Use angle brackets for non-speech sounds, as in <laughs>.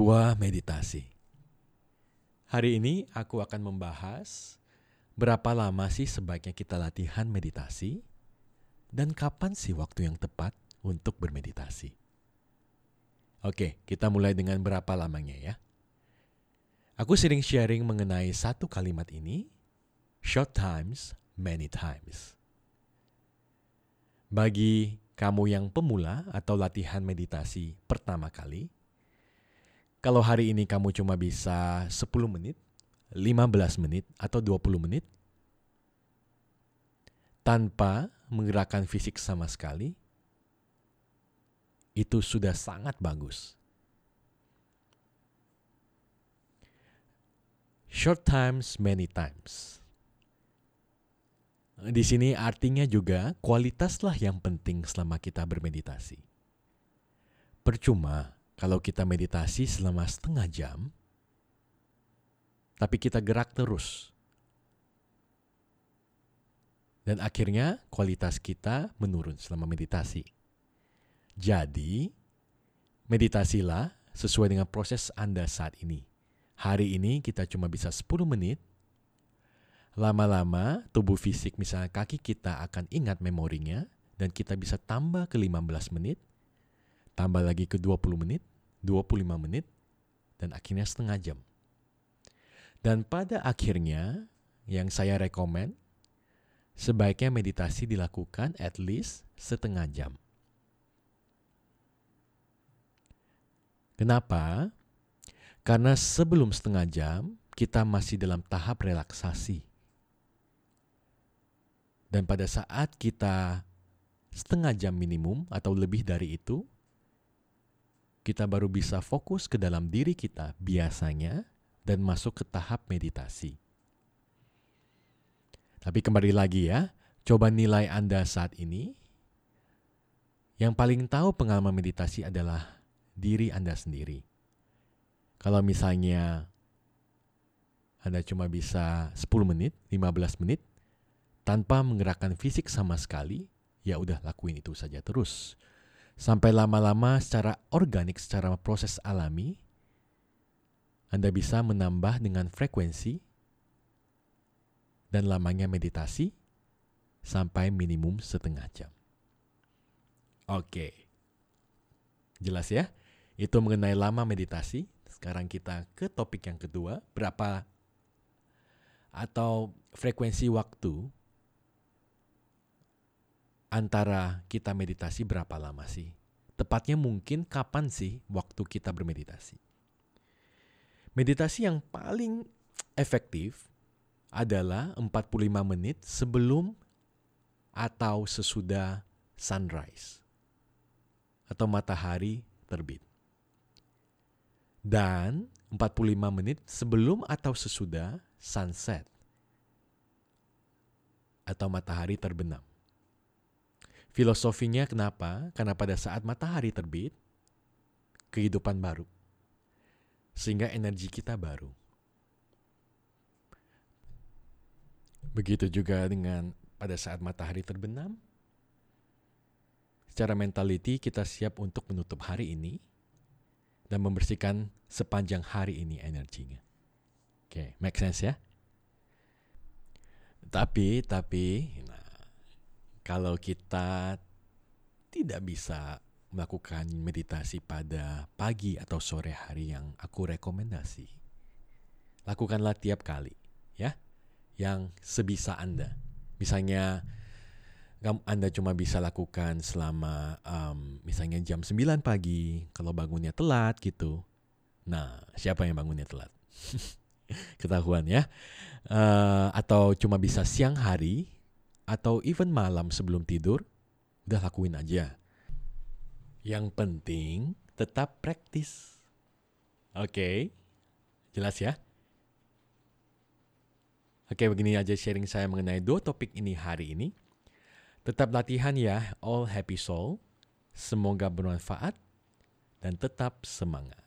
Sebuah meditasi. Hari ini aku akan membahas berapa lama sih sebaiknya kita latihan meditasi dan kapan sih waktu yang tepat untuk bermeditasi. Oke, kita mulai dengan berapa lamanya ya. Aku sering sharing mengenai satu kalimat ini, short times, many times. Bagi kamu yang pemula atau latihan meditasi pertama kali, kalau hari ini kamu cuma bisa 10 menit, 15 menit, atau 20 menit, tanpa menggerakkan fisik sama sekali, itu sudah sangat bagus. Short times, many times. Di sini artinya juga kualitaslah yang penting selama kita bermeditasi. Percuma kalau kita meditasi selama setengah jam, tapi kita gerak terus. Dan akhirnya kualitas kita menurun selama meditasi. Jadi, meditasilah sesuai dengan proses Anda saat ini. Hari ini kita cuma bisa 10 menit. Lama-lama tubuh fisik misalnya kaki kita akan ingat memorinya dan kita bisa tambah ke 15 menit, tambah lagi ke 20 menit, 25 menit, dan akhirnya setengah jam. Dan pada akhirnya, yang saya rekomen, sebaiknya meditasi dilakukan at least setengah jam. Kenapa? Karena sebelum setengah jam, kita masih dalam tahap relaksasi. Dan pada saat kita setengah jam minimum atau lebih dari itu, kita baru bisa fokus ke dalam diri kita biasanya dan masuk ke tahap meditasi. Tapi kembali lagi ya, coba nilai Anda saat ini. Yang paling tahu pengalaman meditasi adalah diri Anda sendiri. Kalau misalnya Anda cuma bisa 10 menit, 15 menit, tanpa menggerakkan fisik sama sekali, ya udah lakuin itu saja terus sampai lama-lama secara organik, secara proses alami, Anda bisa menambah dengan frekuensi dan lamanya meditasi sampai minimum setengah jam. Oke, jelas ya? Itu mengenai lama meditasi. Sekarang kita ke topik yang kedua, berapa atau frekuensi waktu antara kita meditasi berapa lama sih? Tepatnya mungkin kapan sih waktu kita bermeditasi? Meditasi yang paling efektif adalah 45 menit sebelum atau sesudah sunrise atau matahari terbit. Dan 45 menit sebelum atau sesudah sunset atau matahari terbenam. Filosofinya kenapa? Karena pada saat matahari terbit, kehidupan baru. Sehingga energi kita baru. Begitu juga dengan pada saat matahari terbenam, secara mentality kita siap untuk menutup hari ini dan membersihkan sepanjang hari ini energinya. Oke, okay, make sense ya? Tapi, tapi, nah, kalau kita tidak bisa melakukan meditasi pada pagi atau sore hari yang aku rekomendasi, lakukanlah tiap kali, ya, yang sebisa Anda. Misalnya, Anda cuma bisa lakukan selama um, misalnya jam 9 pagi, kalau bangunnya telat gitu. Nah, siapa yang bangunnya telat? <laughs> Ketahuan ya. Uh, atau cuma bisa siang hari, atau even malam sebelum tidur, udah lakuin aja. Yang penting tetap praktis. Oke, okay. jelas ya? Oke, okay, begini aja sharing saya mengenai dua topik ini hari ini. Tetap latihan ya, all happy soul. Semoga bermanfaat dan tetap semangat.